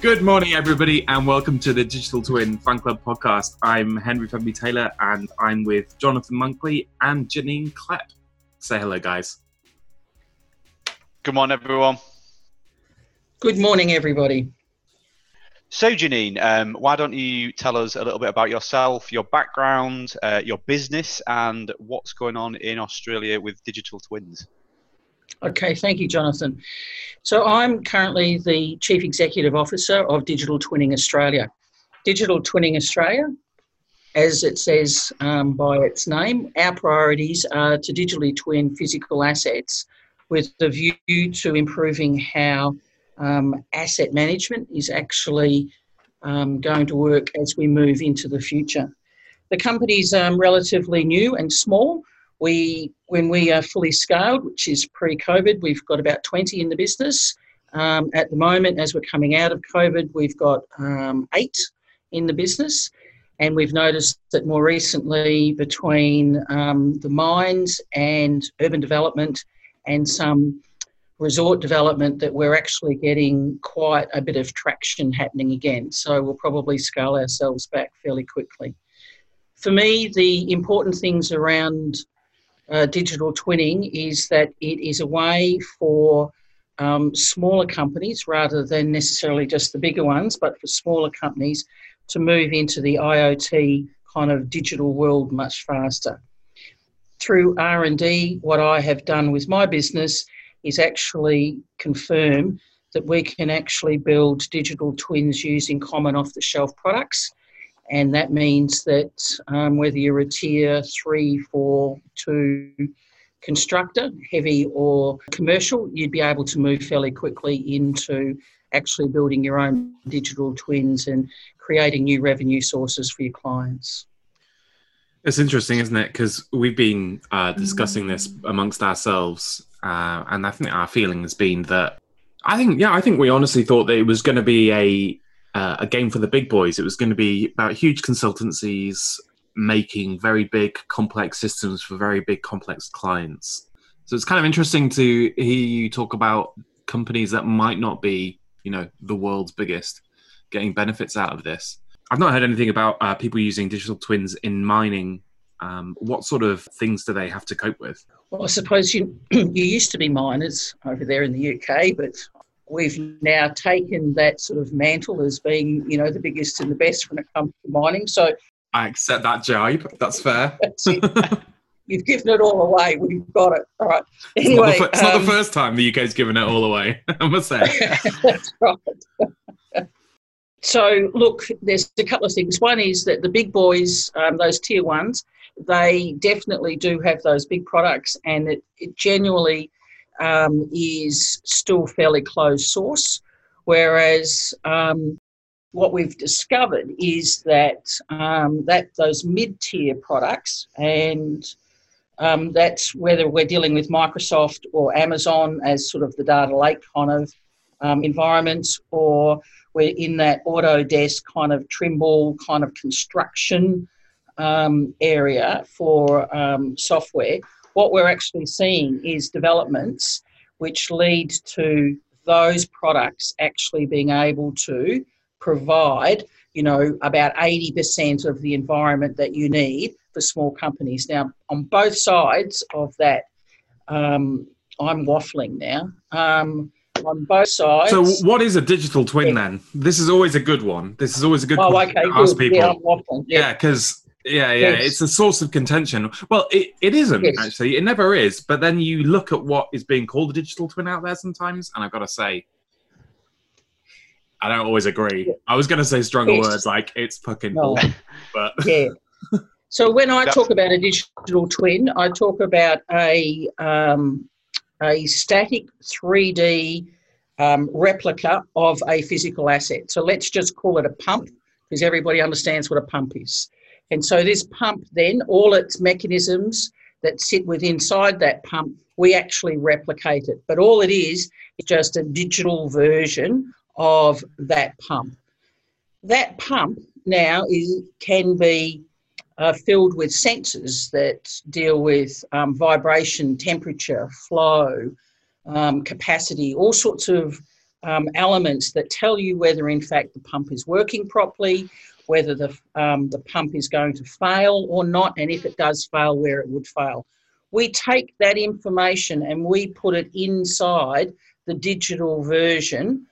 Good morning, everybody, and welcome to the Digital Twin Fan Club podcast. I'm Henry Fenby Taylor, and I'm with Jonathan Monkley and Janine Klepp. Say hello, guys. Good morning, everyone. Good morning, everybody. So, Janine, um, why don't you tell us a little bit about yourself, your background, uh, your business, and what's going on in Australia with digital twins? Okay, thank you, Jonathan. So, I'm currently the Chief Executive Officer of Digital Twinning Australia. Digital Twinning Australia, as it says um, by its name, our priorities are to digitally twin physical assets with the view to improving how um, asset management is actually um, going to work as we move into the future. The company's um, relatively new and small. We, when we are fully scaled, which is pre-COVID, we've got about 20 in the business. Um, at the moment, as we're coming out of COVID, we've got um, eight in the business. And we've noticed that more recently, between um, the mines and urban development and some resort development that we're actually getting quite a bit of traction happening again. So we'll probably scale ourselves back fairly quickly. For me, the important things around uh, digital twinning is that it is a way for um, smaller companies rather than necessarily just the bigger ones, but for smaller companies to move into the IoT kind of digital world much faster through R&D, what I have done with my business is actually confirm that we can actually build digital twins using common off-the-shelf products. And that means that um, whether you're a tier three, four, two constructor, heavy or commercial, you'd be able to move fairly quickly into actually building your own digital twins and creating new revenue sources for your clients. It's interesting, isn't it? Because we've been uh, discussing this amongst ourselves, uh, and I think our feeling has been that I think, yeah, I think we honestly thought that it was going to be a uh, a game for the big boys. It was going to be about huge consultancies making very big, complex systems for very big, complex clients. So it's kind of interesting to hear you talk about companies that might not be, you know, the world's biggest, getting benefits out of this. I've not heard anything about uh, people using digital twins in mining. Um, what sort of things do they have to cope with? Well, I suppose you you used to be miners over there in the UK, but we've now taken that sort of mantle as being, you know, the biggest and the best when it comes to mining. So I accept that jibe. That's fair. You've given it all away. We've got it. All right. Anyway, it's not the, it's um, the first time the UK's given it all away. I must say. that's right. So, look, there's a couple of things. One is that the big boys, um, those tier ones, they definitely do have those big products, and it, it genuinely um, is still fairly closed source. Whereas um, what we've discovered is that um, that those mid-tier products, and um, that's whether we're dealing with Microsoft or Amazon as sort of the data lake kind of um, environments, or we're in that Autodesk kind of Trimble kind of construction um, area for software. What we're actually seeing is developments which lead to those products actually being able to provide, you know, about 80% of the environment that you need for small companies. Now, on both sides of that, um, I'm waffling now. Um, on both sides. So, what is a digital twin yeah. then? This is always a good one. This is always a good oh, okay, to ask people. Yeah, because yeah, yeah, yes. it's a source of contention. Well, it, it isn't yes. actually. It never is. But then you look at what is being called a digital twin out there sometimes, and I've got to say, I don't always agree. Yeah. I was going to say stronger yes. words like it's fucking no. Cool, but yeah. So when I talk about a digital twin, I talk about a um, a static 3D um, replica of a physical asset. So let's just call it a pump because everybody understands what a pump is. And so this pump then, all its mechanisms that sit within inside that pump, we actually replicate it. But all it is is just a digital version of that pump. That pump now is can be uh, filled with sensors that deal with um, vibration, temperature, flow, um, capacity, all sorts of um, elements that tell you whether, in fact, the pump is working properly, whether the, um, the pump is going to fail or not, and if it does fail, where it would fail. We take that information and we put it inside the digital version,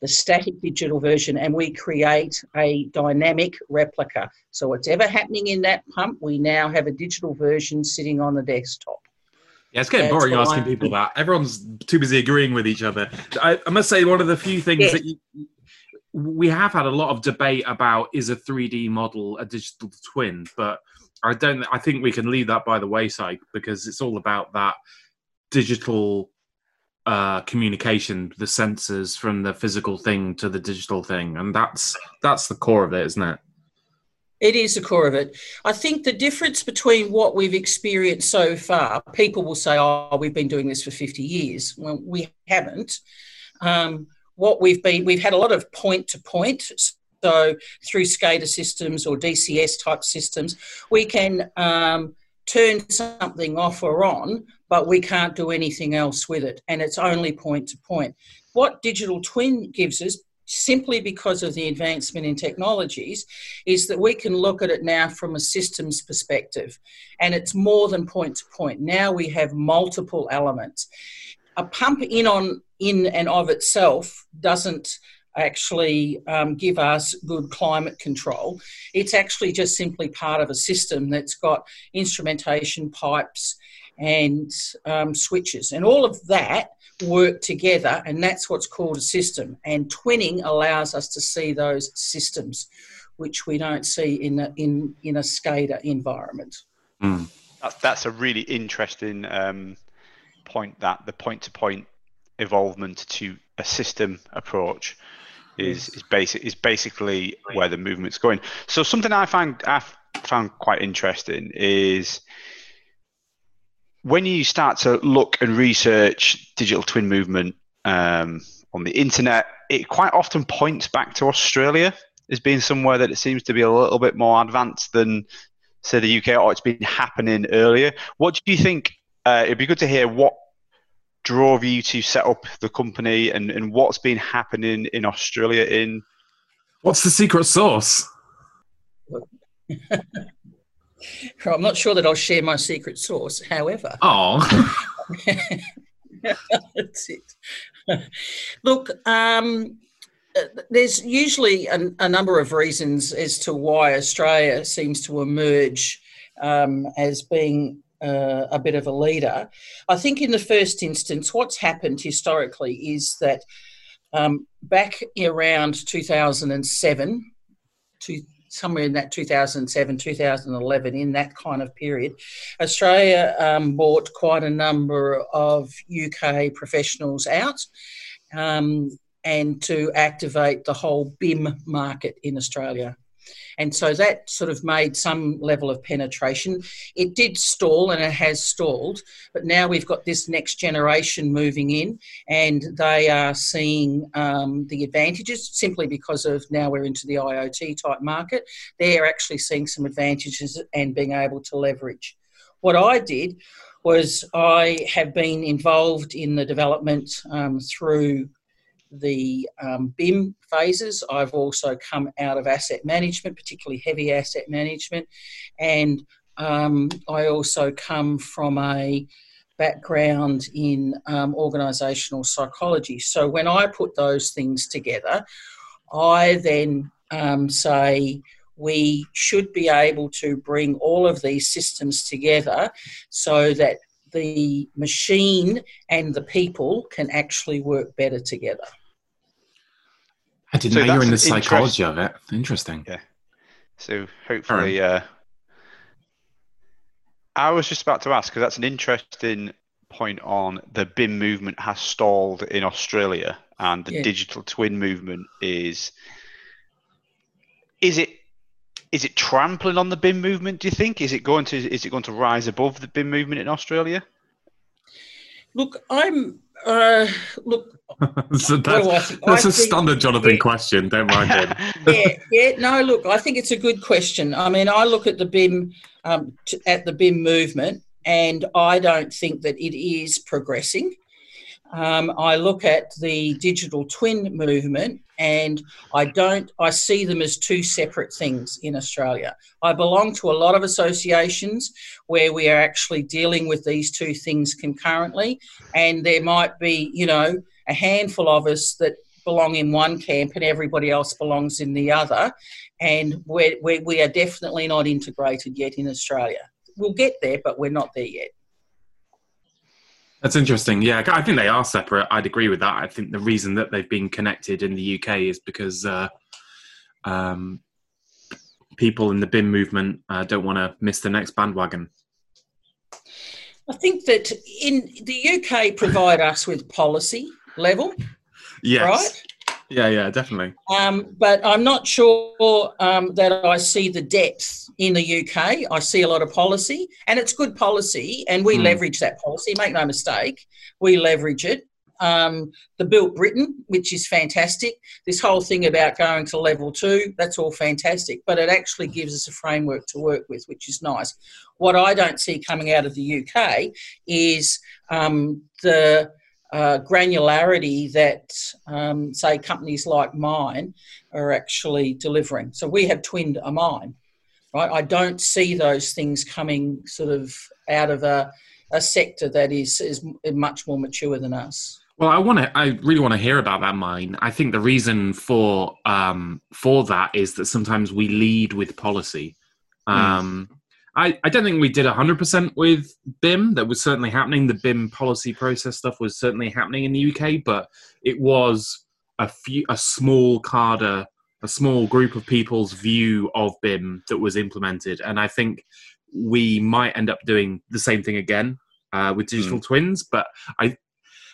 the static digital version, and we create a dynamic replica. So, whatever happening in that pump, we now have a digital version sitting on the desktop. Yeah, it's getting boring asking people that. Everyone's too busy agreeing with each other. I, I must say, one of the few things yes. that you, we have had a lot of debate about is a 3D model a digital twin, but I don't. I think we can leave that by the wayside because it's all about that digital uh, communication, the sensors from the physical thing to the digital thing, and that's that's the core of it, isn't it? It is the core of it. I think the difference between what we've experienced so far, people will say, "Oh, we've been doing this for fifty years." Well, we haven't. Um, what we've been, we've had a lot of point to point. So through SCADA systems or DCS type systems, we can um, turn something off or on, but we can't do anything else with it. And it's only point to point. What digital twin gives us, simply because of the advancement in technologies, is that we can look at it now from a systems perspective. And it's more than point to point. Now we have multiple elements. A pump in on in and of itself doesn't actually um, give us good climate control. It's actually just simply part of a system that's got instrumentation pipes and um, switches, and all of that work together, and that's what's called a system. And twinning allows us to see those systems, which we don't see in a, in in a SCADA environment. Mm. That's that's a really interesting um, point. That the point to point evolvement to a system approach is is basic is basically where the movement's going. So something I find I found quite interesting is when you start to look and research digital twin movement um, on the internet, it quite often points back to Australia as being somewhere that it seems to be a little bit more advanced than say the UK or it's been happening earlier. What do you think? Uh, it'd be good to hear what drove you to set up the company and, and what's been happening in Australia in What's the secret sauce? I'm not sure that I'll share my secret sauce. However, oh, that's it. Look, um, there's usually a, a, number of reasons as to why Australia seems to emerge um, as being uh, a bit of a leader. I think in the first instance, what's happened historically is that um, back around 2007, to somewhere in that 2007, 2011, in that kind of period, Australia um, bought quite a number of UK professionals out. Um, and to activate the whole BIM market in Australia. And so that sort of made some level of penetration. It did stall and it has stalled, but now we've got this next generation moving in and they are seeing um, the advantages simply because of now we're into the IoT type market. They're actually seeing some advantages and being able to leverage. What I did was I have been involved in the development um, through the um, BIM phases. I've also come out of asset management, particularly heavy asset management, and um, I also come from a background in um, organisational psychology. So when I put those things together, I then um, say, we should be able to bring all of these systems together so that the machine and the people can actually work better together. I didn't so know you were in the psychology of it. Interesting. Yeah. So hopefully, uh, I was just about to ask because that's an interesting point on the BIM movement has stalled in Australia and the yeah. digital twin movement is is it is it trampling on the BIM movement do you think is it going to is it going to rise above the BIM movement in Australia look I'm uh, look, so that's, that's a standard Jonathan yeah, question. Don't mind it. yeah, yeah. No, look, I think it's a good question. I mean, I look at the BIM um, t- at the BIM movement, and I don't think that it is progressing. Um, I look at the digital twin movement and I don't, I see them as two separate things in Australia. I belong to a lot of associations where we are actually dealing with these two things concurrently, and there might be, you know, a handful of us that belong in one camp and everybody else belongs in the other. And we're, we're, we are definitely not integrated yet in Australia. We'll get there, but we're not there yet. That's interesting. Yeah, I think they are separate. I'd agree with that. I think the reason that they've been connected in the UK is because uh, um, people in the BIM movement uh, don't want to miss the next bandwagon. I think that in the UK provide us with policy level, yes. right? Yeah, yeah, definitely. Um, but I'm not sure um, that I see the depth in the UK. I see a lot of policy, and it's good policy, and we mm. leverage that policy. Make no mistake, we leverage it. Um, the Built Britain, which is fantastic. This whole thing about going to level two, that's all fantastic, but it actually gives us a framework to work with, which is nice. What I don't see coming out of the UK is um, the uh, granularity that, um, say, companies like mine are actually delivering. So we have twinned a mine, right? I don't see those things coming sort of out of a, a sector that is, is much more mature than us. Well, I want to. I really want to hear about that mine. I think the reason for um, for that is that sometimes we lead with policy. Hmm. Um, mm. I, I don't think we did 100% with BIM. That was certainly happening. The BIM policy process stuff was certainly happening in the UK, but it was a few, a small cadre, a small group of people's view of BIM that was implemented. And I think we might end up doing the same thing again uh, with digital mm. twins, but I,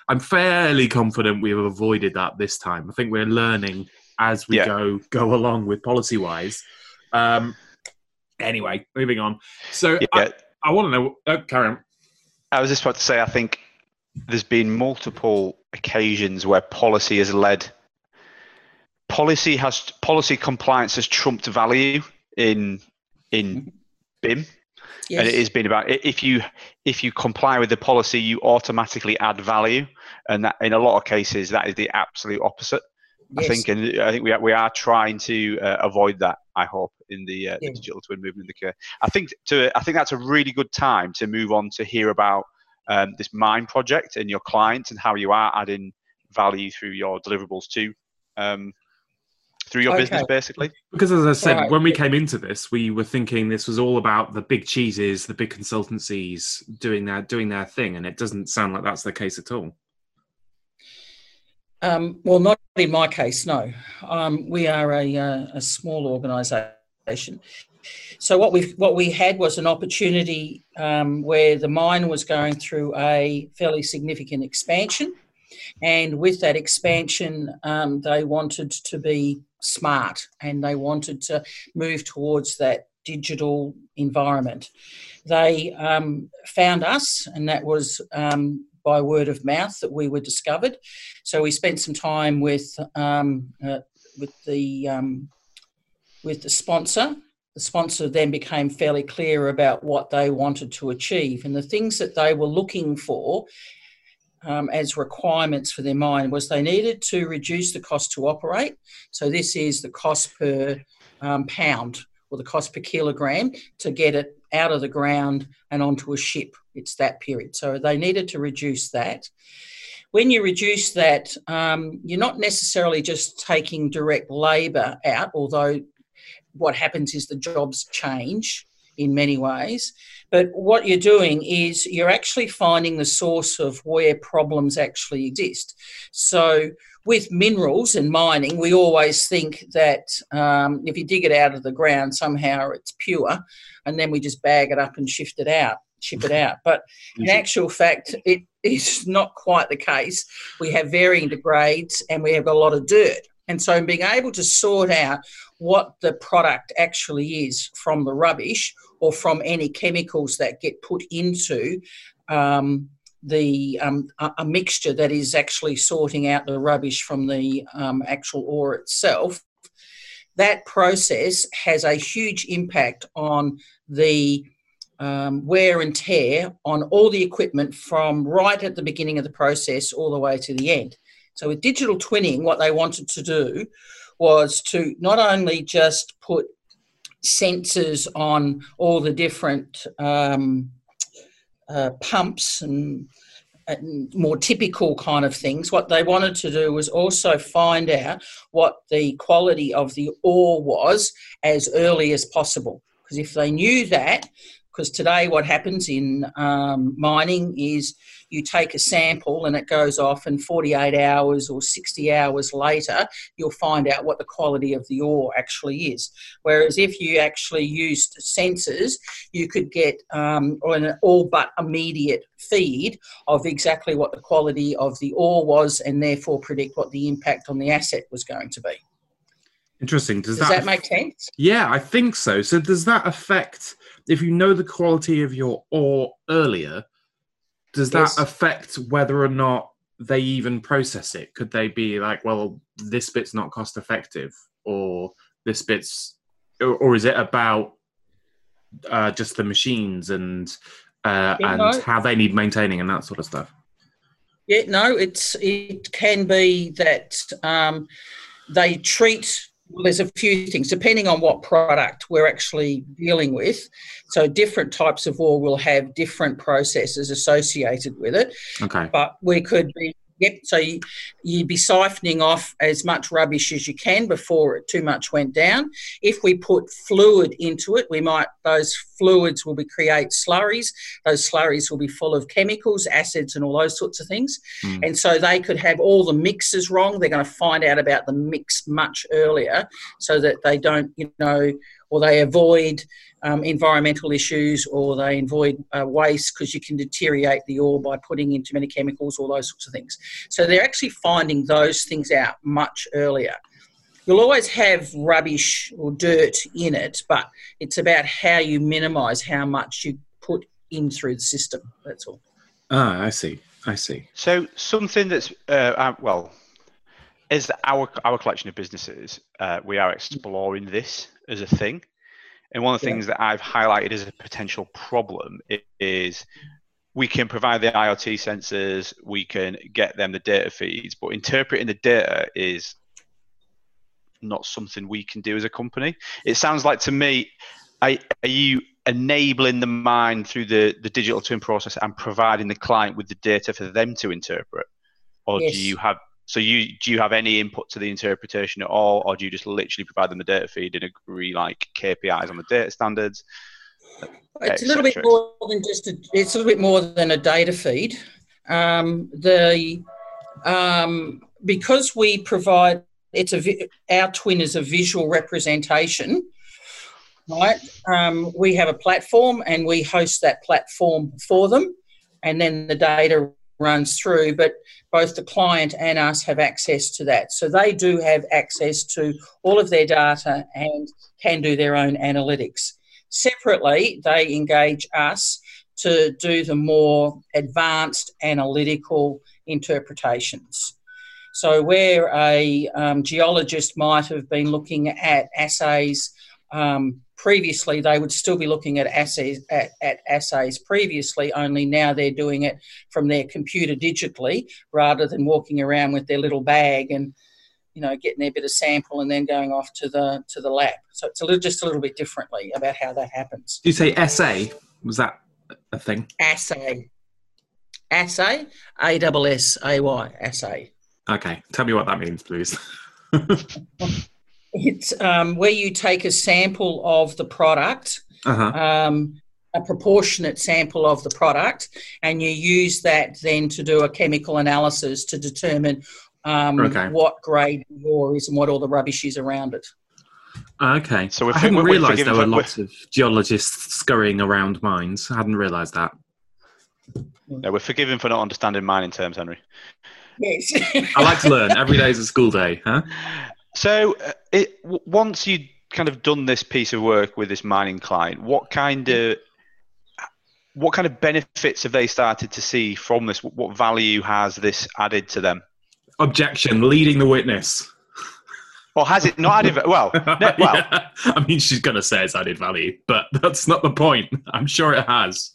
I'm fairly confident we have avoided that this time. I think we're learning as we yeah. go go along with policy wise. Um, Anyway, moving on. So yeah. I, I want to know, uh, Karen. I was just about to say, I think there's been multiple occasions where policy has led policy has policy compliance has trumped value in in BIM. Yes. And it has been about if you if you comply with the policy, you automatically add value, and that in a lot of cases that is the absolute opposite. Yes. I think, and I think we are, we are trying to uh, avoid that. I hope in the, uh, yeah. the digital twin movement in the care. I think to I think that's a really good time to move on to hear about um, this Mine project and your clients and how you are adding value through your deliverables too. Um, through your okay. business, basically. Because as I said, right. when we came into this, we were thinking this was all about the big cheeses, the big consultancies doing their doing their thing, and it doesn't sound like that's the case at all. Um, well, not in my case, no. Um, we are a, uh, a small organisation. So what we what we had was an opportunity um, where the mine was going through a fairly significant expansion, and with that expansion, um, they wanted to be smart and they wanted to move towards that digital environment. They um, found us, and that was um, by word of mouth that we were discovered. So we spent some time with um, uh, with the um, with the sponsor. The sponsor then became fairly clear about what they wanted to achieve and the things that they were looking for um, as requirements for their mine was they needed to reduce the cost to operate. So this is the cost per um, pound or the cost per kilogram to get it out of the ground and onto a ship. It's that period. So they needed to reduce that. When you reduce that, um, you're not necessarily just taking direct labour out, although what happens is the jobs change in many ways. But what you're doing is you're actually finding the source of where problems actually exist. So with minerals and mining, we always think that um, if you dig it out of the ground, somehow it's pure, and then we just bag it up and shift it out, ship it out. But in actual fact, it is not quite the case. We have varying degrades, and we have a lot of dirt. And so, being able to sort out what the product actually is from the rubbish or from any chemicals that get put into um, the um, a, mixture that is actually sorting out the rubbish from the um, actual ore itself. That process has a huge impact on the um, wear and tear on all the equipment from right at the beginning of the process all the way to the end. So, with digital twinning, what they wanted to do was to not only just put sensors on all the different um, uh, pumps and, and, more typical kind of things. What they wanted to do was also find out what the quality of the ore was as early as possible. Because if they knew that, because today what happens in um, mining is you take a sample and it goes off and 48 hours or 60 hours later you'll find out what the quality of the ore actually is. Whereas if you actually used sensors you could get um, an all but immediate feed of exactly what the quality of the ore was and therefore predict what the impact on the asset was going to be. Interesting. Does, does that, that make sense? Yeah i think so. So does that affect if you know the quality of your ore earlier does that yes. affect whether or not they even process it? Could they be like, well, this bit's not cost effective, or this bit's, or, or is it about uh, just the machines and uh, and know. how they need maintaining and that sort of stuff? Yeah, no, it's it can be that um, they treat well, there's a few things depending on what product we're actually dealing with. So different types of ore will have different processes associated with it. Okay. But we could be Yep. So you, would be siphoning off as much rubbish as you can before it too much went down. If we put fluid into it, we might those fluids will be create slurries. Those slurries will be full of chemicals, acids, and all those sorts of things. Mm. And so they could have all the mixes wrong. They're going to find out about the mix much earlier, so that they don't, you know, or they avoid um, environmental issues or they avoid uh, waste because you can deteriorate the ore by putting in too many chemicals, all those sorts of things. So they're actually finding those things out much earlier. You'll always have rubbish or dirt in it, but it's about how you minimise how much you put in through the system. That's all. Ah, I see. I see. So something that's uh, uh, well, as our our collection of businesses, uh, we are exploring this as a thing. And one of the yeah. things that I've highlighted as a potential problem is we can provide the IoT sensors, we can get them the data feeds, but interpreting the data is not something we can do as a company. It sounds like to me, are, are you enabling the mind through the, the digital twin process and providing the client with the data for them to interpret? Or yes. do you have so you do you have any input to the interpretation at all, or do you just literally provide them the data feed and agree like KPIs on the data standards? It's a little bit more than just a, it's a little bit more than a data feed. Um, the um, because we provide it's a our twin is a visual representation right um, we have a platform and we host that platform for them and then the data runs through, but both the client and us have access to that. So they do have access to all of their data and can do their own analytics. Separately, they engage us to do the more advanced analytical interpretations. So, where a um, geologist might have been looking at assays um, previously they would still be looking at assays at, at, assays previously only now they're doing it from their computer digitally rather than walking around with their little bag and you know getting their bit of sample and then going off to the to the lab. So it's a little just a little bit differently about how that happens. Do you say assay? Was that a thing? Assay. Assay? A double s a y. Assay. Okay. Tell me what that means please It's um, where you take a sample of the product, uh-huh. um, a proportionate sample of the product, and you use that then to do a chemical analysis to determine um, okay. what grade the ore is and what all the rubbish is around it. Okay, so I hadn't realised there were lots of geologists scurrying around mines. I hadn't realised that. No, we're forgiven for not understanding mining terms, Henry. Yes. I like to learn. Every day is a school day, huh? So, uh, it, once you kind of done this piece of work with this mining client, what kind of what kind of benefits have they started to see from this? What value has this added to them? Objection, leading the witness. Or has it not added? Well, no, well, Yeah. I mean, she's going to say it's added value, but that's not the point. I'm sure it has.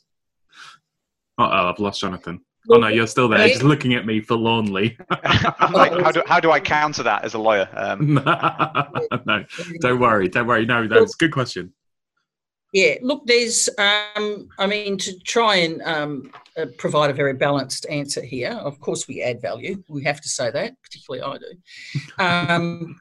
Uh oh, I've lost Jonathan. Oh no, you're still there, Yeah. just looking at me forlornly. I'm like, how do, how do I counter that as a lawyer? Um, no, don't worry, don't worry. No, that's a good question. Yeah, look, there's, um, I mean, to try and um, uh, provide a very balanced answer here, of course, we add value. We have to say that, particularly I do. Um,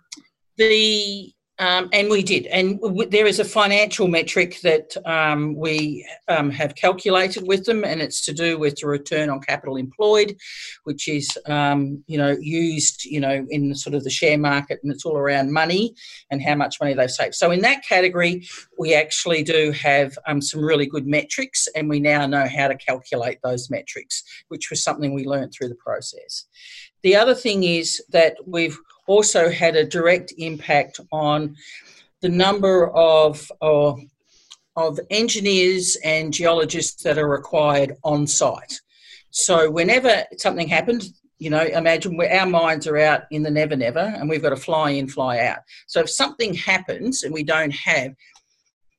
the um, and we did, and w- there is a financial metric that um, we um, have calculated with them, and it's to do with the return on capital employed, which is um, you know used you know in sort of the share market, and it's all around money and how much money they've saved. So in that category, we actually do have um, some really good metrics, and we now know how to calculate those metrics, which was something we learned through the process. The other thing is that we've also had a direct impact on the number of, of, of engineers and geologists that are required on site. So whenever something happened, you know, imagine our minds are out in the never never and we've got to fly in, fly out. So if something happens and we don't have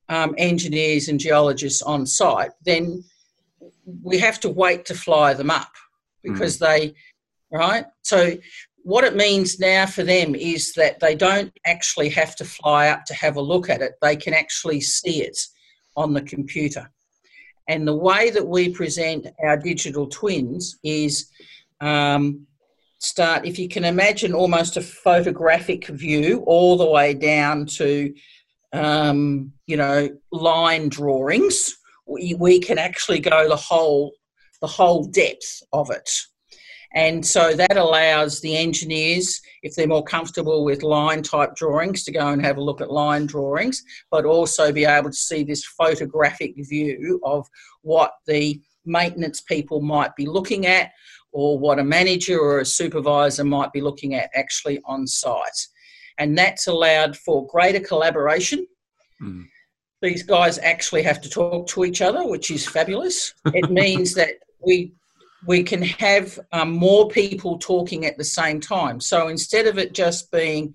um, engineers and geologists on site, then we have to wait to fly them up because they, right? So what it means now for them is that they don't actually have to fly up to have a look at it. They can actually see it on the computer. And the way that we present our digital twins is um, start, if you can imagine almost a photographic view all the way down to, um, you know, line drawings, we, we can actually go the whole, the whole depth of it. And so that allows the engineers, if they're more comfortable with line type drawings, to go and have a look at line drawings, but also be able to see this photographic view of what the maintenance people might be looking at or what a manager or a supervisor might be looking at actually on site. And that's allowed for greater collaboration. Mm. These guys actually have to talk to each other, which is fabulous. It means that we we can have um, more people talking at the same time. So instead of it just being,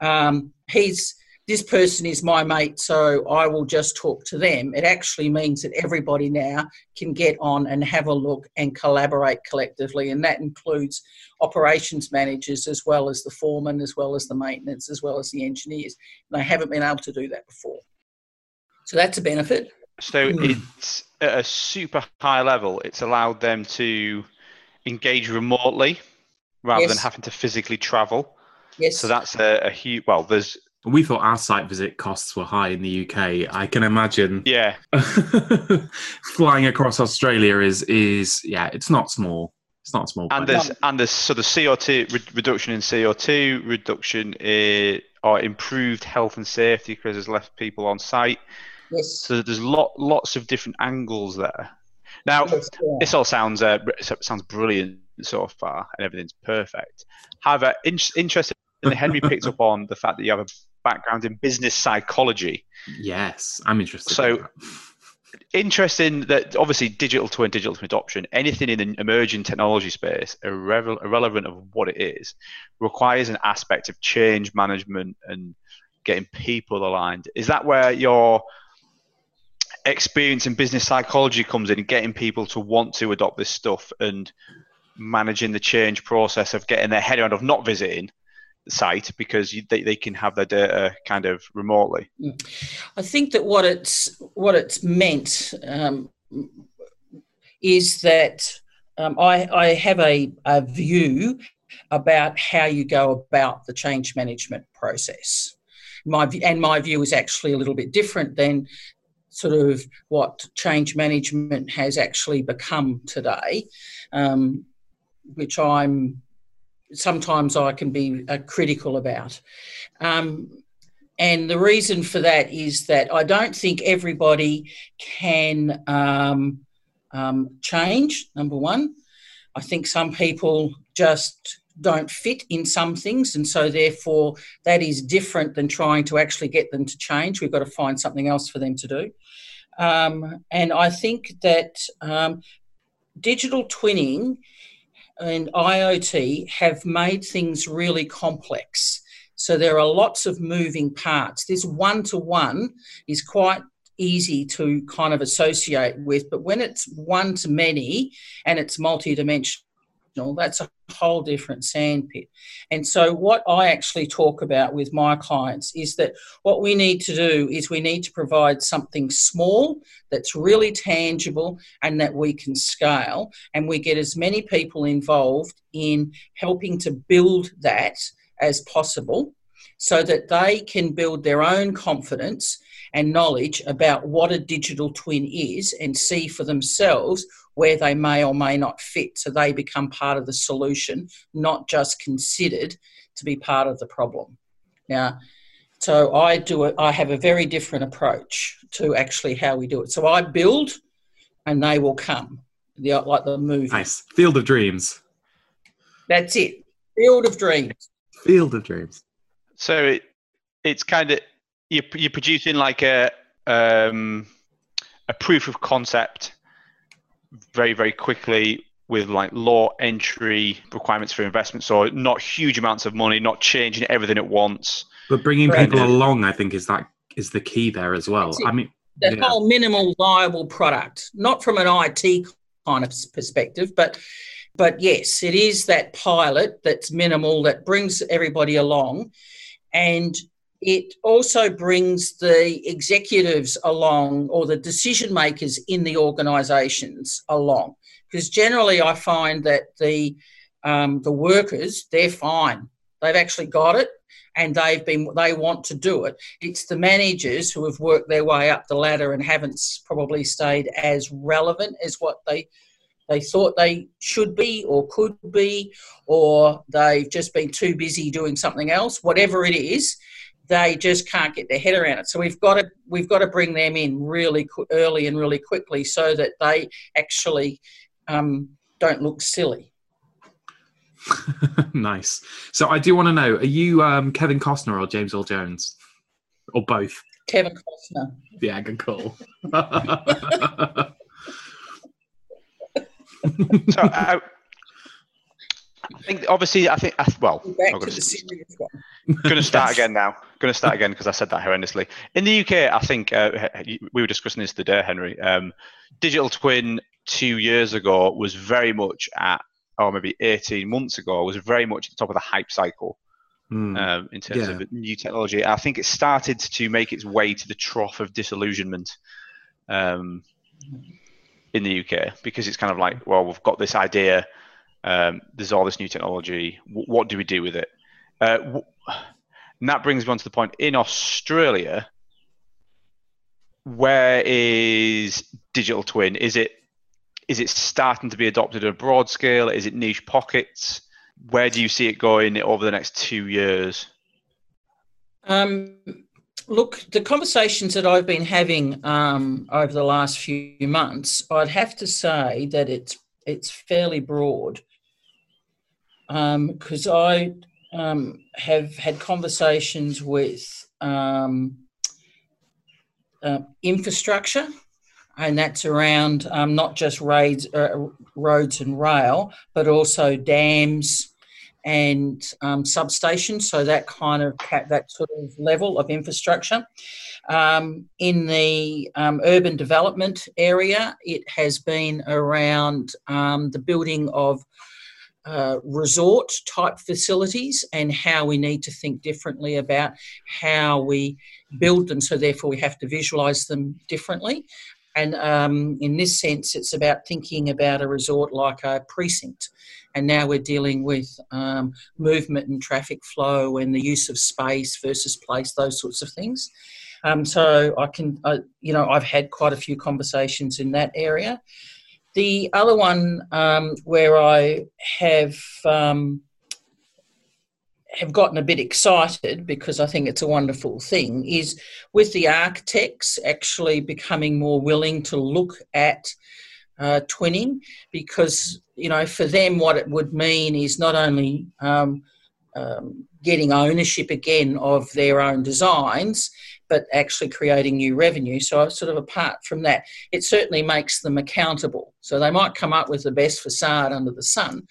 um, he's this person is my mate, so I will just talk to them. It actually means that everybody now can get on and have a look and collaborate collectively, and that includes operations managers as well as the foreman, as well as the maintenance, as well as the engineers. And they haven't been able to do that before. So that's a benefit. So Hmm. it's at a super high level. It's allowed them to engage remotely rather than having to physically travel. Yes. So that's a, a huge. Well, there's We thought our site visit costs were high in the UK. I can imagine yeah, flying across Australia is is yeah, it's not small. It's not small. and place. there's and there's so the CO2 re- reduction in CO2 reduction in, or improved health and safety because there's less people on site. Yes. So there's lot lots of different angles there. Now yes, yeah. this all sounds uh, sounds brilliant so far, and everything's perfect. However, in- interesting, Henry picked up on the fact that you have a background in business psychology. yes, I'm interested. So- in. Interesting that obviously digital twin, digital twin adoption, anything in the emerging technology space, irrevel- irrelevant of what it is, requires an aspect of change management and getting people aligned. Is that where your experience in business psychology comes in, getting people to want to adopt this stuff and managing the change process of getting their head around of not visiting the site because you, they, they can have their data kind of remotely? I think that what it's what it's meant um, is that um, I, I have a, a view about how you go about the change management process. My and my view is actually a little bit different than sort of what change management has actually become today, um, which I'm sometimes I can be uh, critical about. Um, and the reason for that is that I don't think everybody can um, um, change, number one. I think some people just don't fit in some things, and so therefore that is different than trying to actually get them to change. We've got to find something else for them to do. Um, and I think that um, digital twinning and IoT have made things really complex. So there are lots of moving parts. This one to one is quite easy to kind of associate with, but when it's one to many and it's multidimensional, that's a whole different sandpit. And so, what I actually talk about with my clients is that what we need to do is we need to provide something small that's really tangible and that we can scale, and we get as many people involved in helping to build that as possible so that they can build their own confidence and knowledge about what a digital twin is and see for themselves where they may or may not fit so they become part of the solution, not just considered to be part of the problem. Now, so I do it, I have a very different approach to actually how we do it. So I build and they will come. The, like the movie. Nice. Field of Dreams. That's it. Field of Dreams. Field of Dreams. So it, it's kind of you're, you're producing like a um, a proof of concept very very quickly with like law entry requirements for investment. So not huge amounts of money not changing everything at once. But bringing people along i think is that is the key there as well. I mean the yeah. whole minimal viable product not from an it kind of perspective but but yes it is that pilot that's minimal that brings everybody along. And it also brings the executives along or the decision makers in the organisations along. Because generally, I find that the um, the workers they're fine. They've actually got it, and they've been they want to do it. It's the managers who have worked their way up the ladder and haven't probably stayed as relevant as what they they thought they should be or could be, or they've just been too busy doing something else. Whatever it is, they just can't get their head around it. So we've got to we've got to bring them in really early and really quickly so that they actually um, don't look silly. nice. So I do want to know: Are you um, Kevin Costner or James Earl Jones, or both? Kevin Costner. Yeah, good call. so uh, I think obviously I think well. Back to the. Going to start again now. Going to start again because I said that horrendously. In the UK, I think uh, we were discussing this today, Henry. Um, digital twin two years ago was very much at, or maybe 18 months ago, was very much at the top of the hype cycle. Mm. Um, in terms yeah. of new technology, I think it started to make its way to the trough of disillusionment um, in the UK because it's kind of like, well, we've got this idea, um, there's all this new technology. W- what do we do with it? Uh, w- and that brings me on to the point in Australia. Where is digital twin? Is it is it starting to be adopted at a broad scale? Is it niche pockets? Where do you see it going over the next two years? Um, look, the conversations that I've been having um, over the last few months, I'd have to say that it's it's fairly broad because um, I um, have had conversations with um, uh, infrastructure, and that's around um, not just raids, uh, roads and rail, but also dams and um, substations. So that kind of that sort of level of infrastructure. Um, in the urban development area, it has been around the building of uh, resort type facilities and how we need to think differently about how we build them. So, therefore, we have to visualize them differently. And um, in this sense, it's about thinking about a resort like a precinct. And now we're dealing with um, movement and traffic flow and the use of space versus place, those sorts of things. Um, so I can, uh, you know, I've had quite a few conversations in that area. The other one um, where I have um, have gotten a bit excited because I think it's a wonderful thing is with the architects actually becoming more willing to look at uh, twinning because you know for them what it would mean is not only um, um, getting ownership again of their own designs but actually creating new revenue. So, sort of apart from that, it certainly makes them accountable. So, they might come up with the best facade under the sun,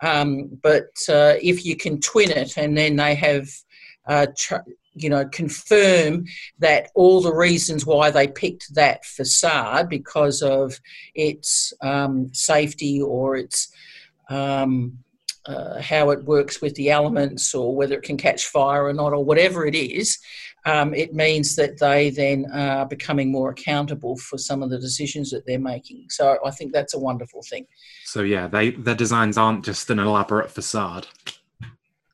um, but uh, if you can twin it and then they have uh, tr- you know, confirm that all the reasons why they picked that facade because of its um, safety or its um, uh, how it works with the elements or whether it can catch fire or not or whatever it is, um, it means that they then are becoming more accountable for some of the decisions that they're making. So I think that's a wonderful thing. So yeah, they their designs aren't just an elaborate facade.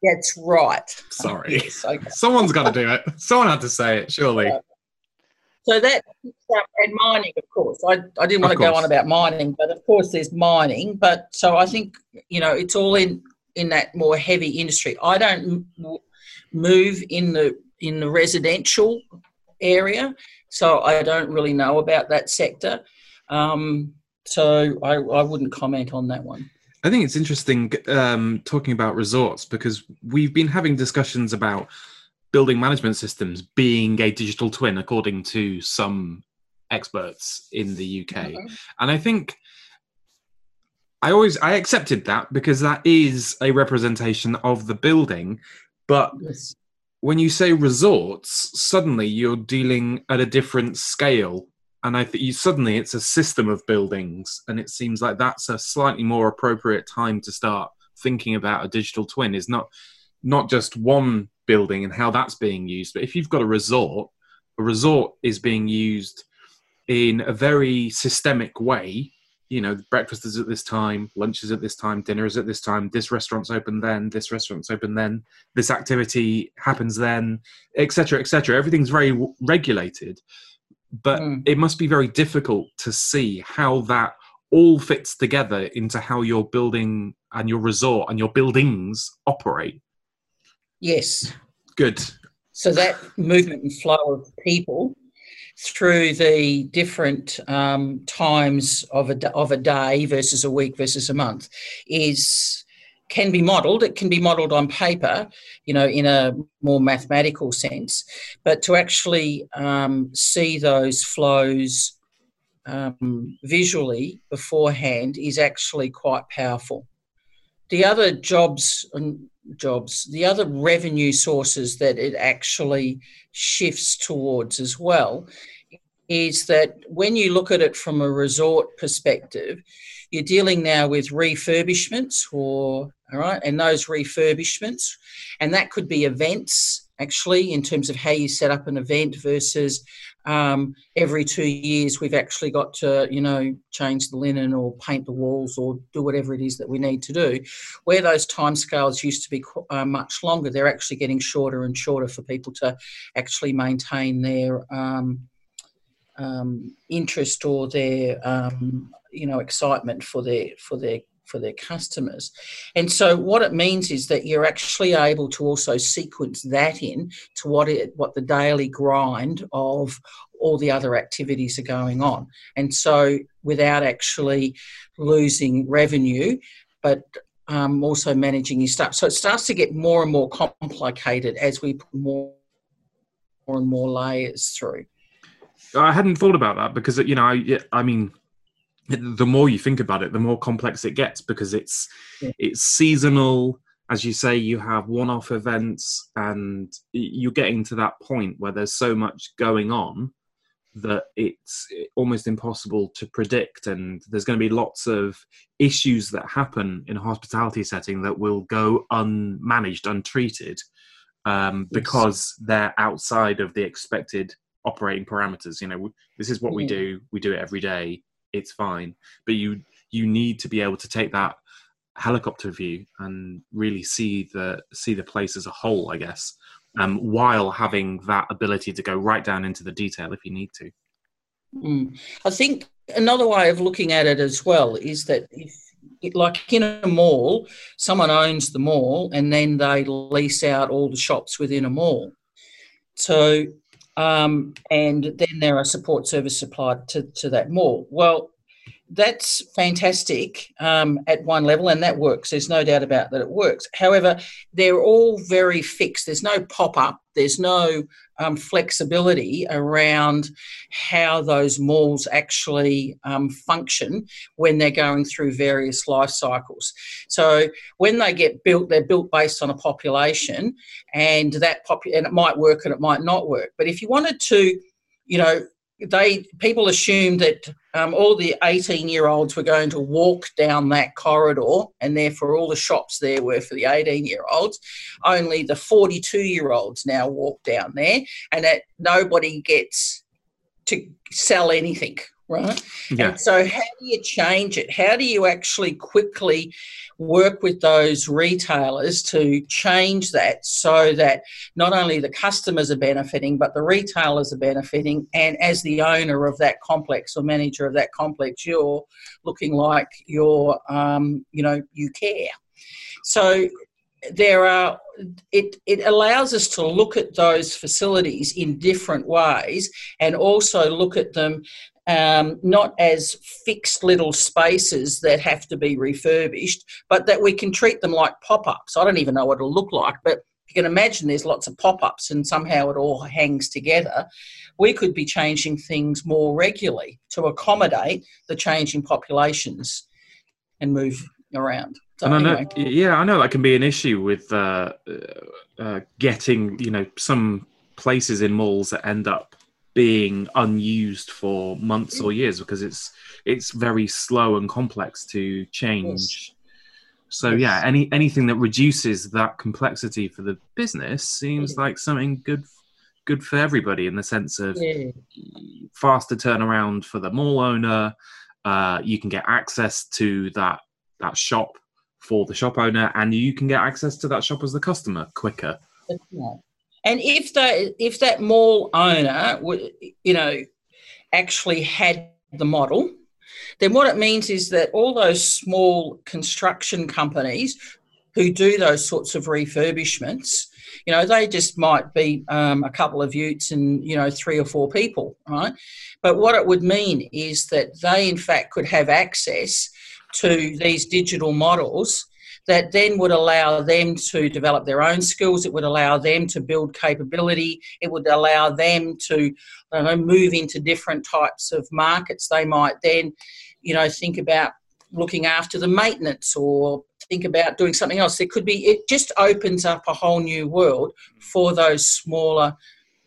That's right. Sorry. yes, okay. Someone's got to do it. Someone had to say it, surely. So that and mining, of course. I, I didn't want of to course. go on about mining, but of course there's mining. But so I think you know it's all in in that more heavy industry. I don't move in the in the residential area, so I don't really know about that sector. Um, so I, I wouldn't comment on that one. I think it's interesting um, talking about resorts because we've been having discussions about building management systems being a digital twin, according to some experts in the UK. Mm-hmm. And I think I always I accepted that because that is a representation of the building, but yes. When you say resorts, suddenly you're dealing at a different scale and I think you suddenly it's a system of buildings, and it seems like that's a slightly more appropriate time to start thinking about a digital twin. Is not not just one building and how that's being used, but if you've got a resort, a resort is being used in a very systemic way. You know, breakfast is at this time, lunch is at this time, dinner is at this time. This restaurant's open then, this restaurant's open then, this activity happens then, etc., etc. Everything's very regulated but mm. it must be very difficult to see how that all fits together into how your building and your resort and your buildings operate. Yes. Good. So that movement and flow of people through the different um, times of a, of a day versus a week versus a month is can be modelled. It can be modelled on paper, you know, in a more mathematical sense, but to actually um, see those flows um, visually beforehand is actually quite powerful. The other jobs and jobs, the other revenue sources that it actually shifts towards as well is that when you look at it from a resort perspective, you're dealing now with refurbishments or all right and those refurbishments and that could be events actually in terms of how you set up an event versus um, every two years we've actually got to you know change the linen or paint the walls or do whatever it is that we need to do. Where those timescales used to be uh, much longer they're actually getting shorter and shorter for people to actually maintain their um, um, interest or their um, you know excitement for their for their for their customers. And so what it means is that you're actually able to also sequence that in to what it what the daily grind of all the other activities are going on. And so without actually losing revenue, but um, also managing your stuff. So it starts to get more and more complicated as we put more, more and more layers through. I hadn't thought about that because you know I, I mean the more you think about it, the more complex it gets because it's yeah. it's seasonal. As you say, you have one-off events, and you're getting to that point where there's so much going on that it's almost impossible to predict. And there's going to be lots of issues that happen in a hospitality setting that will go unmanaged, untreated, um, yes. because they're outside of the expected operating parameters. You know, this is what we do. We do it every day it's fine. But you you need to be able to take that helicopter view and really see the see the place as a whole, I guess, um, while having that ability to go right down into the detail if you need to. Mm. I think another way of looking at it as well is that if like in a mall, someone owns the mall and then they lease out all the shops within a mall. So um, and then there are support service supplied to, to that mall. Well, that's fantastic um, at one level, and that works. There's no doubt about that. It works. However, they're all very fixed. There's no pop up. There's no um, flexibility around how those malls actually um, function when they're going through various life cycles. So when they get built, they're built based on a population, and that pop and it might work and it might not work. But if you wanted to, you know, they people assume that um, all the 18 year olds were going to walk down that corridor and therefore all the shops there were for the 18 year olds only the 42 year olds now walk down there and that nobody gets to sell anything right? Yeah. And so, how do you change it? How do you actually quickly work with those retailers to change that so that not only the customers are benefiting, but the retailers are benefiting? And as the owner of that complex or manager of that complex, you're looking like you're, um, you know, you care. So there are it it allows us to look at those facilities in different ways and also look at them um, not as fixed little spaces that have to be refurbished, but that we can treat them like pop ups. I don't even know what it'll look like, but you can imagine there's lots of pop ups and somehow it all hangs together. We could be changing things more regularly to accommodate the changing populations and move around. So and anyway. I know, yeah, I know that can be an issue with uh, uh, getting, you know, some places in malls that end up being unused for months or years because it's it's very slow and complex to change. Yes. So yes. yeah, any anything that reduces that complexity for the business seems like something good good for everybody in the sense of yeah. faster turnaround for the mall owner. Uh, you can get access to that that shop for the shop owner, and you can get access to that shop as the customer quicker. And if that if that mall owner, you know, actually had the model, then what it means is that all those small construction companies who do those sorts of refurbishments, you know, they just might be um, a couple of utes and you know three or four people, right? But what it would mean is that they, in fact, could have access to these digital models that then would allow them to develop their own skills. It would allow them to build capability. It would allow them to know, move into different types of markets. They might then, you know, think about looking after the maintenance or think about doing something else. It could be, it just opens up a whole new world for those smaller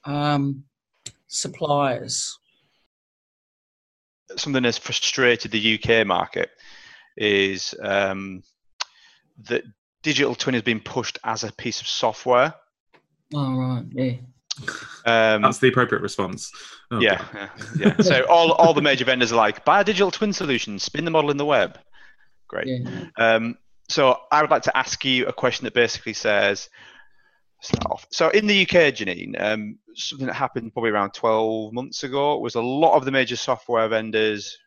um, suppliers. Something that's frustrated the UK market is um, that digital twin has been pushed as a piece of software. Oh right, yeah. Um, That's the appropriate response. Oh, yeah, yeah, yeah, So all, all the major vendors are like, buy a digital twin solution, spin the model in the web. Great. Yeah. Um, so I would like to ask you a question that basically says, start off. so in the UK, Janine, um, something that happened probably around 12 months ago was a lot of the major software vendors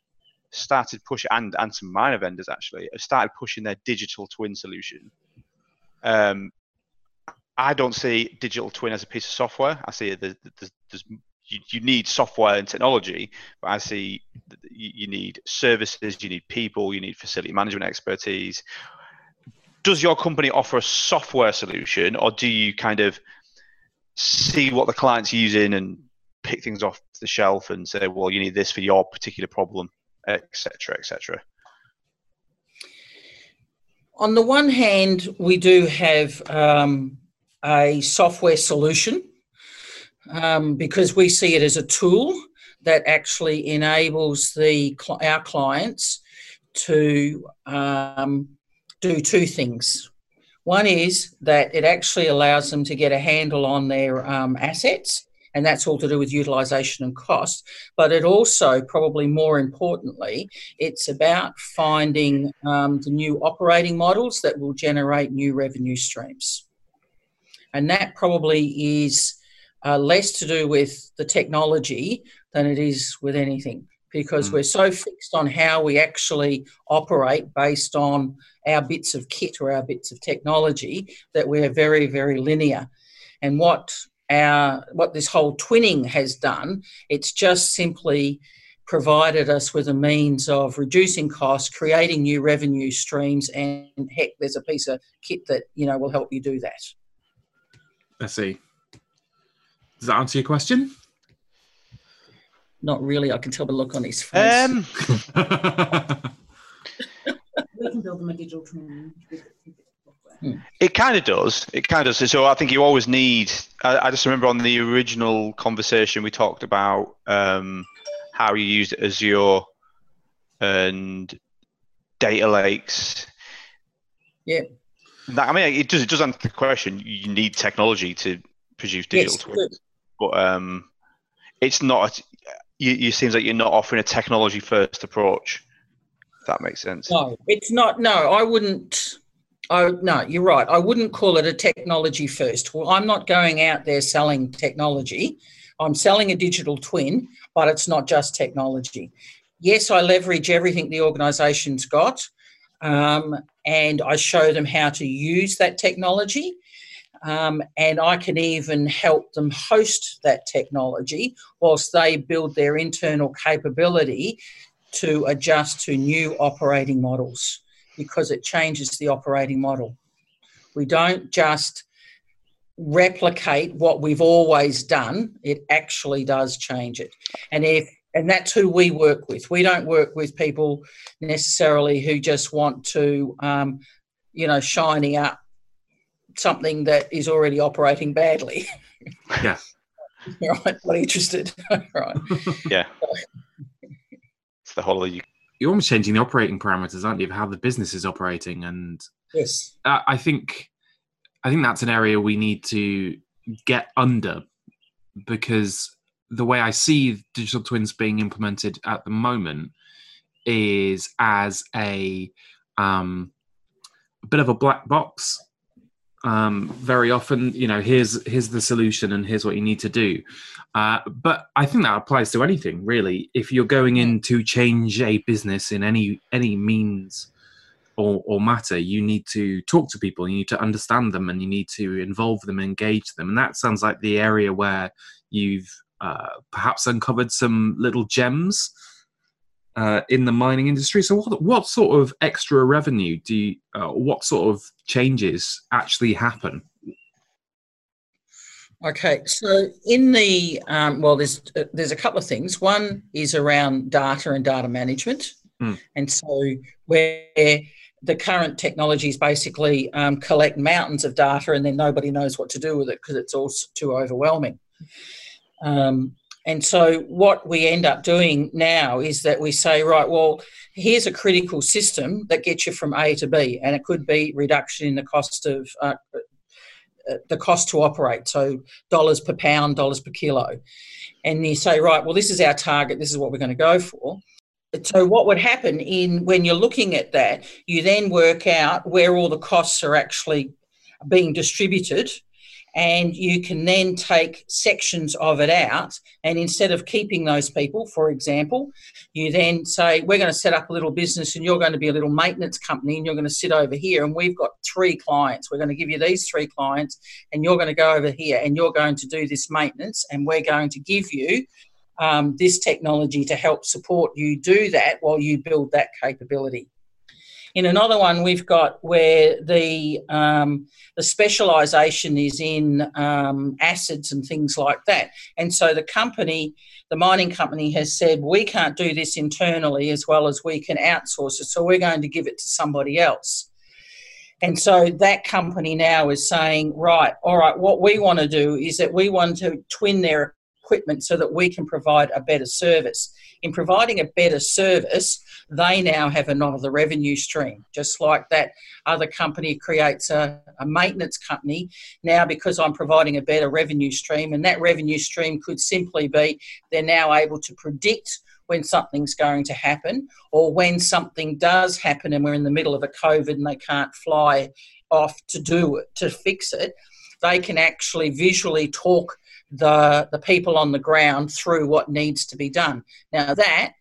started pushing, and, and some minor vendors actually, have started pushing their digital twin solution. Um, I don't see digital twin as a piece of software. I see there's, there's, there's you, you, need software and technology, but I see you, you need services, you need people, you need facility management expertise. Does your company offer a software solution, or do you kind of see what the client's using and pick things off the shelf and say, well, you need this for your particular problem? Etc., etc. On the one hand, we do have um, a software solution um, because we see it as a tool that actually enables the our clients to um, do two things. One is that it actually allows them to get a handle on their um, assets and that's all to do with utilisation and cost. But it also, probably more importantly, it's about finding um, the new operating models that will generate new revenue streams. And that probably is uh, less to do with the technology than it is with anything because mm. we're so fixed on how we actually operate based on our bits of kit or our bits of technology that we're very, very linear. And what our what this whole twinning has done, it's just simply provided us with a means of reducing costs, creating new revenue streams, and heck, there's a piece of kit that you know will help you do that. I see. Does that answer your question? Not really. I can tell by the look on his face. Um, We can build them a digital twin. It kind of does. It kind of does. So I think you always need. I, I just remember on the original conversation we talked about um, how you used Azure and data lakes. Yeah. That, I mean, it does. It does answer the question. You need technology to produce digital yes, twins, but um, it's not. You, you seems like you're not offering a technology first approach. If that makes sense. No, it's not. No, I wouldn't. I no, you're right. I wouldn't call it a technology first. Well, I'm not going out there selling technology. I'm selling a digital twin, but it's not just technology. Yes, I leverage everything the organisation's got, um, and I show them how to use that technology. Um, and I can even help them host that technology whilst they build their internal capability to adjust to new operating models because it changes the operating model. We don't just replicate what we've always done, it actually does change it. And if and that's who we work with. We don't work with people necessarily who just want to, um, you know, shiny up something that is already operating badly. Yeah. right, not interested. right. Yeah. it's the whole. of You, You're almost changing the operating parameters, aren't you, of how the business is operating? And Yes. I think, I think that's an area we need to get under because the way I see digital twins being implemented at the moment is as a um, a bit of a black box. Um, very often, you know, here's here's the solution and here's what you need to do. Uh, but I think that applies to anything really. If you're going in to change a business in any any means or, or matter, you need to talk to people, you need to understand them, and you need to involve them, engage them. And that sounds like the area where you've uh, perhaps uncovered some little gems uh, in the mining industry. So, what, what sort of extra revenue do you, uh, what sort of changes actually happen? Okay, so in the um, well, there's uh, there's a couple of things. One is around data and data management, Hmm. and so where the current technologies basically um, collect mountains of data and then nobody knows what to do with it because it's all too overwhelming. Um, and so what we end up doing now is that we say, right, well, here's a critical system that gets you from A to B, and it could be reduction in the cost of uh, uh, the cost to operate, so dollars per pound, dollars per kilo. And you say, right, well, this is our target, this is what we're going to go for. So what would happen in when you're looking at that, you then work out where all the costs are actually being distributed and you can then take sections of it out. And instead of keeping those people for example you then say we're going to set up a little business and you're going to be a little maintenance company and you're going to sit over here and we've got three clients. We're going to give you these three clients and you're going to go over here and you're going to do this maintenance and we're going to give you um, this technology to help support you do that while you build that capability in another one, we've got where the um, the specialisation is in um, acids and things like that, and so the company, the mining company, has said we can't do this internally as well as we can outsource it, so we're going to give it to somebody else. And so that company now is saying, right, all right, what we want to do is that we want to twin their equipment so that we can provide a better service. In providing a better service, they now have another revenue stream. Just like that other company creates a, a, maintenance company, now because I'm providing a better revenue stream, and that revenue stream could simply be they're now able to predict when something's going to happen or when something does happen and we're in the middle of a COVID and they can't fly off to do it, to fix it, they can actually visually talk the, the people on the ground through what needs to be done. Now, that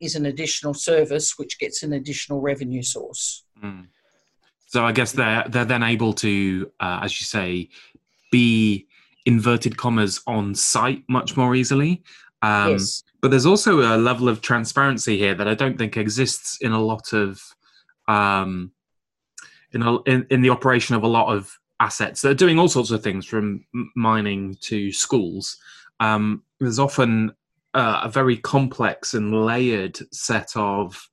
is an additional service which gets an additional revenue source. Mm. So I guess they're they're then able to, uh, as you say, be inverted commas on site much more easily, Um, yes. But there's also a level of transparency here that I don't think exists in a lot of um, in, a, in in the operation of a lot of assets that are doing all sorts of things from mining to schools. Um, there's often uh, a very complex and layered set of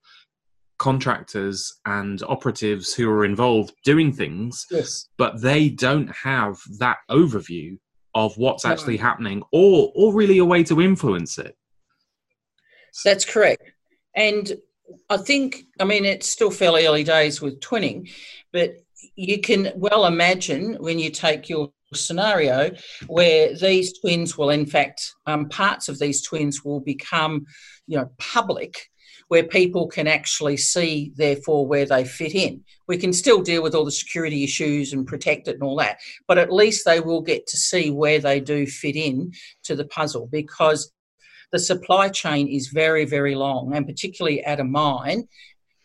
contractors and operatives who are involved doing things, Yes. but they don't have that overview of what's actually happening or or really a way to influence it. That's correct. And I think, I mean, it's still fairly early days with twinning, but you can well imagine when you take your scenario where these twins will, in fact, um, parts of these twins will become, you know, public, where people can actually see, therefore, where they fit in. We can still deal with all the security issues and protect it and all that, but at least they will get to see where they do fit in to the puzzle because the supply chain is very, very long, and particularly at a mine,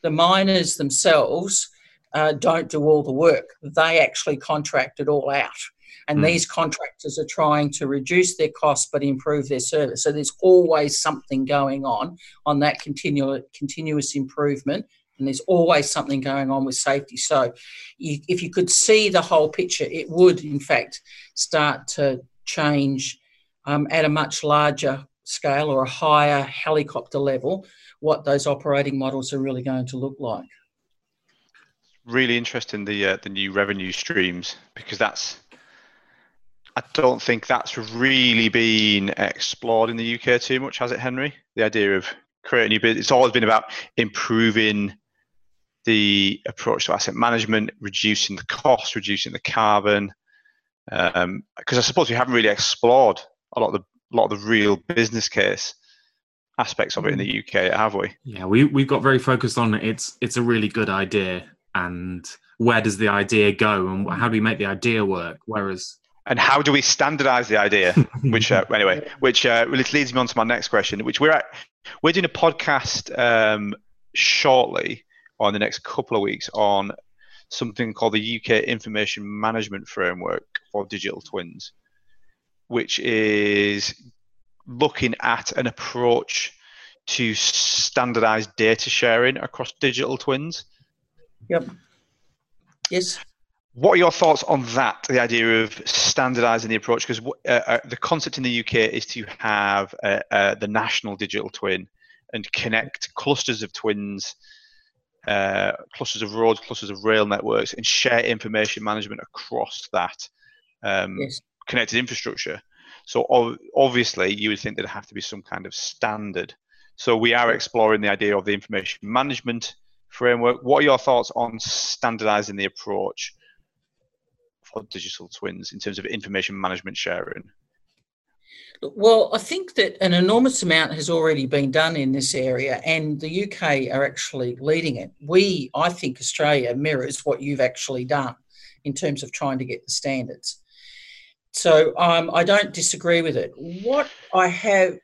the miners themselves uh, don't do all the work. They actually contract it all out. And Mm. these contractors are trying to reduce their costs but improve their service. So there's always something going on on that continual, continuous improvement. And there's always something going on with safety. So, you, if you could see the whole picture, it would, in fact, start to change um, at a much larger scale or a higher helicopter level what those operating models are really going to look like. Really interesting the uh, the new revenue streams because that's I don't think that's really been explored in the UK too much, has it, Henry? The idea of creating new business. It's always been about improving the approach to asset management, reducing the cost, reducing the carbon. Because I suppose we haven't really explored a lot of the a lot of the real business case aspects of it in the UK, have we? Yeah, we we got very focused on it's it's a really good idea and where does the idea go and how do we make the idea work? Whereas And how do we standardize the idea? which uh, anyway, which uh, leads me on to my next question, which we're at, we're doing a podcast um, shortly or in the next couple of weeks on something called the UK Information Management Framework for Digital Twins, which is looking at an approach to standardize data sharing across digital twins. Yep. Yes. What are your thoughts on that? The idea of standardizing the approach, because uh, uh, the concept in the UK is to have uh, uh, the national digital twin and connect clusters of twins, uh, clusters of roads, clusters of rail networks, and share information management across that um, Yes. connected infrastructure. So ov- obviously, you would think there'd have to be some kind of standard. So we are exploring the idea of the information management framework. What are your thoughts on standardizing the approach for digital twins in terms of information management sharing? Well, I think that an enormous amount has already been done in this area, and the UK are actually leading it. We, I think, Australia mirrors what you've actually done in terms of trying to get the standards. So um, I don't disagree with it. What I have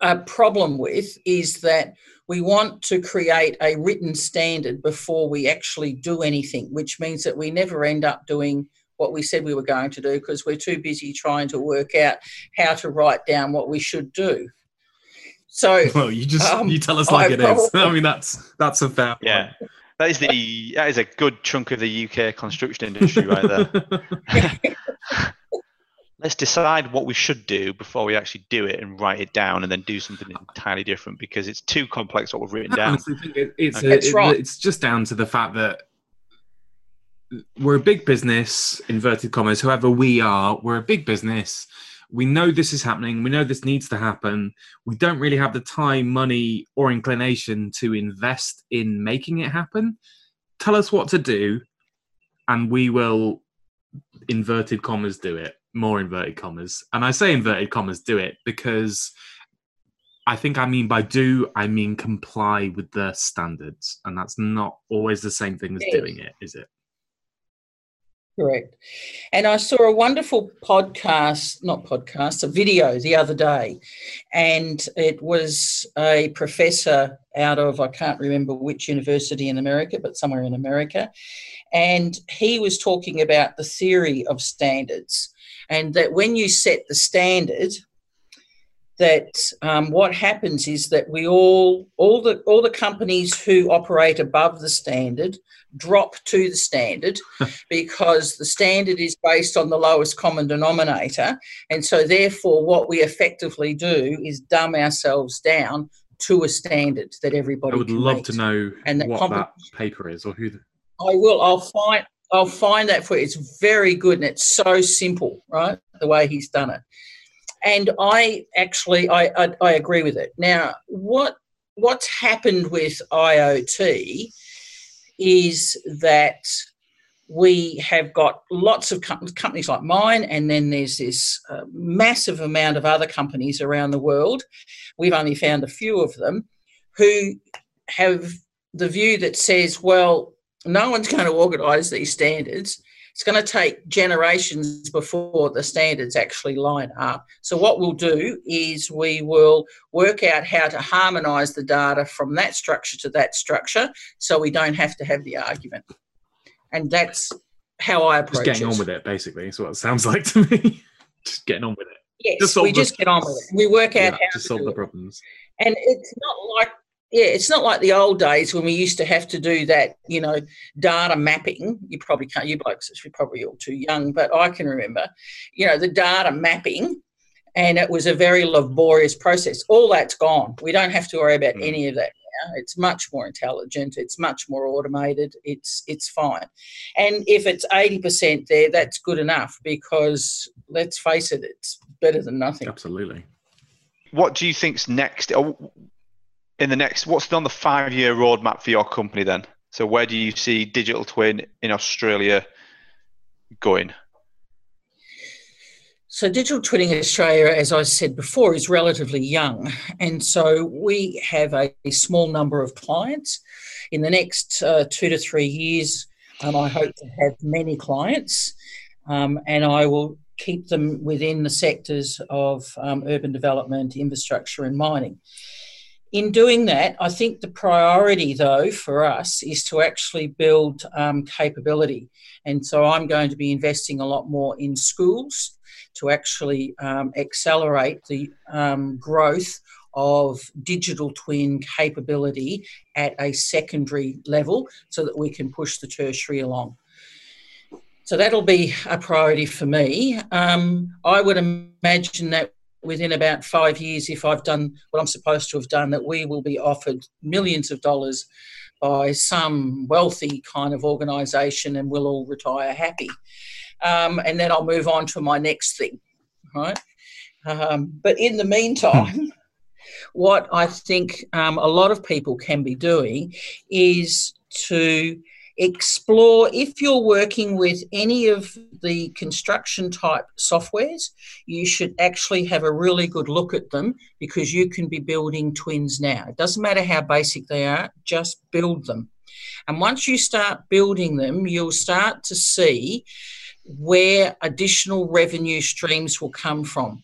a problem with is that we want to create a written standard before we actually do anything, which means that we never end up doing what we said we were going to do because we're too busy trying to work out how to write down what we should do. So well, you just Um, you tell us like I it is. probably- I mean that's that's a fair point. Yeah. That is the that is a good chunk of the UK construction industry right there. Let's decide what we should do before we actually do it and write it down and then do something entirely different because it's too complex what we've written I down. think it, it's Okay. a- That's it- it's just down to the fact that we're a big business, inverted commas. Whoever we are, we're a big business. We know this is happening. We know this needs to happen. We don't really have the time, money, or inclination to invest in making it happen. Tell us what to do, and we will inverted commas do it. More inverted commas, and I say inverted commas do it because I think I mean by do, I mean comply with the standards. And that's not always the same thing as doing it, is it? Correct. And I saw a wonderful podcast, not podcast, a video the other day. And it was a professor out of, I can't remember which university in America, but somewhere in America. And he was talking about the theory of standards and that when you set the standard, that um, what happens is that we all all the all the companies who operate above the standard drop to the standard because the standard is based on the lowest common denominator and so therefore what we effectively do is dumb ourselves down to a standard that everybody I would love meet. to know And the what comp- that paper is or who. The, I will. I'll find. I'll find that for you. It's very good and it's so simple, right? The way he's done it, and I actually I I, I agree with it. Now, what what's happened with IoT is that we have got lots of com- companies like mine, and then there's this uh, massive amount of other companies around the world. We've only found a few of them who have the view that says, well, no one's going to organise these standards. It's going to take generations before the standards actually line up. So, what we'll do is we will work out how to harmonise the data from that structure to that structure so we don't have to have the argument. And that's how I approach just getting it. on with it, basically. Is what it sounds like to me. just getting on with it. Yes, Just we the- just get on with it. We work out Yeah, how to solve the it. problems. and it's not like yeah it's not like the old days when we used to have to do that you know data mapping. You probably can't you blokes you're probably all too young but i can remember you know the data mapping and it was a very laborious process. All that's gone. We don't have to worry about Mm. any of that now. It's much more intelligent. It's much more automated. It's it's fine. And if it's 80% there that's good enough because let's face it it's better than nothing. Absolutely. What do you think's next? In the next, what's on the five-year roadmap for your company then? So where do you see digital twin in Australia going? So, Digital Twinning in Australia, as I said before, is relatively young. And so we have a, a small number of clients. In the next uh, two to three years, um, I hope to have many clients. Um, and I will keep them within the sectors of um, urban development, infrastructure, and mining. In doing that, I think the priority, though, for us is to actually build um, capability. And so I'm going to be investing a lot more in schools to actually um, accelerate the um, growth of digital twin capability at a secondary level so that we can push the tertiary along. So that'll be a priority for me. Um, I would imagine that within about five years, if I've done what I'm supposed to have done, that we will be offered millions of dollars by some wealthy kind of organisation and we'll all retire happy. Um, and then I'll move on to my next thing, right? Um, but in the meantime, what I think um, a lot of people can be doing is to explore if you're working with any of the construction type softwares you should actually have a really good look at them because you can be building twins now. It doesn't matter how basic they are just build them. And once you start building them you'll start to see where additional revenue streams will come from.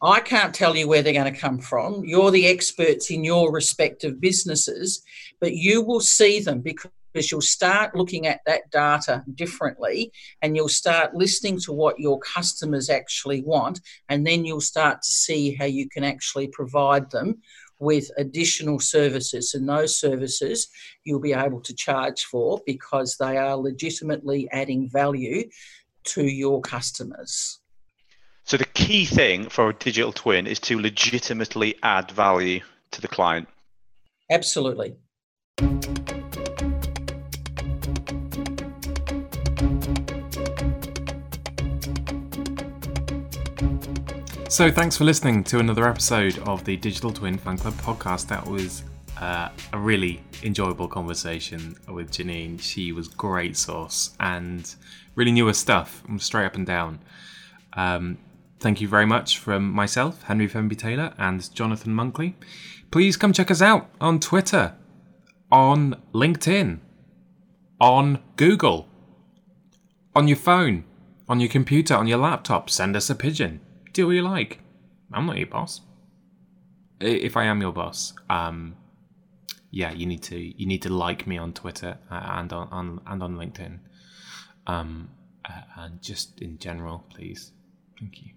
I can't tell you where they're going to come from. You're the experts in your respective businesses, but you will see them because you'll start looking at that data differently and you'll start listening to what your customers actually want. And then you'll start to see how you can actually provide them with additional services. And those services you'll be able to charge for because they are legitimately adding value to your customers. So the key thing for a digital twin is to legitimately add value to the client. Absolutely. So, thanks for listening to another episode of the Digital Twin Fan Club podcast. That was uh, a really enjoyable conversation with Janine. She was great sauce and really knew her stuff, straight up and down. Um, thank you very much from myself, Henry Fenby Taylor, and Jonathan Monkley. Please come check us out on Twitter, on LinkedIn, on Google, on your phone, on your computer, on your laptop. Send us a pigeon. Do what you like. I'm not your boss. If I am your boss, um, yeah, you need to you need to like me on Twitter uh, and on, on and on LinkedIn, um, uh, and just in general, please. Thank you.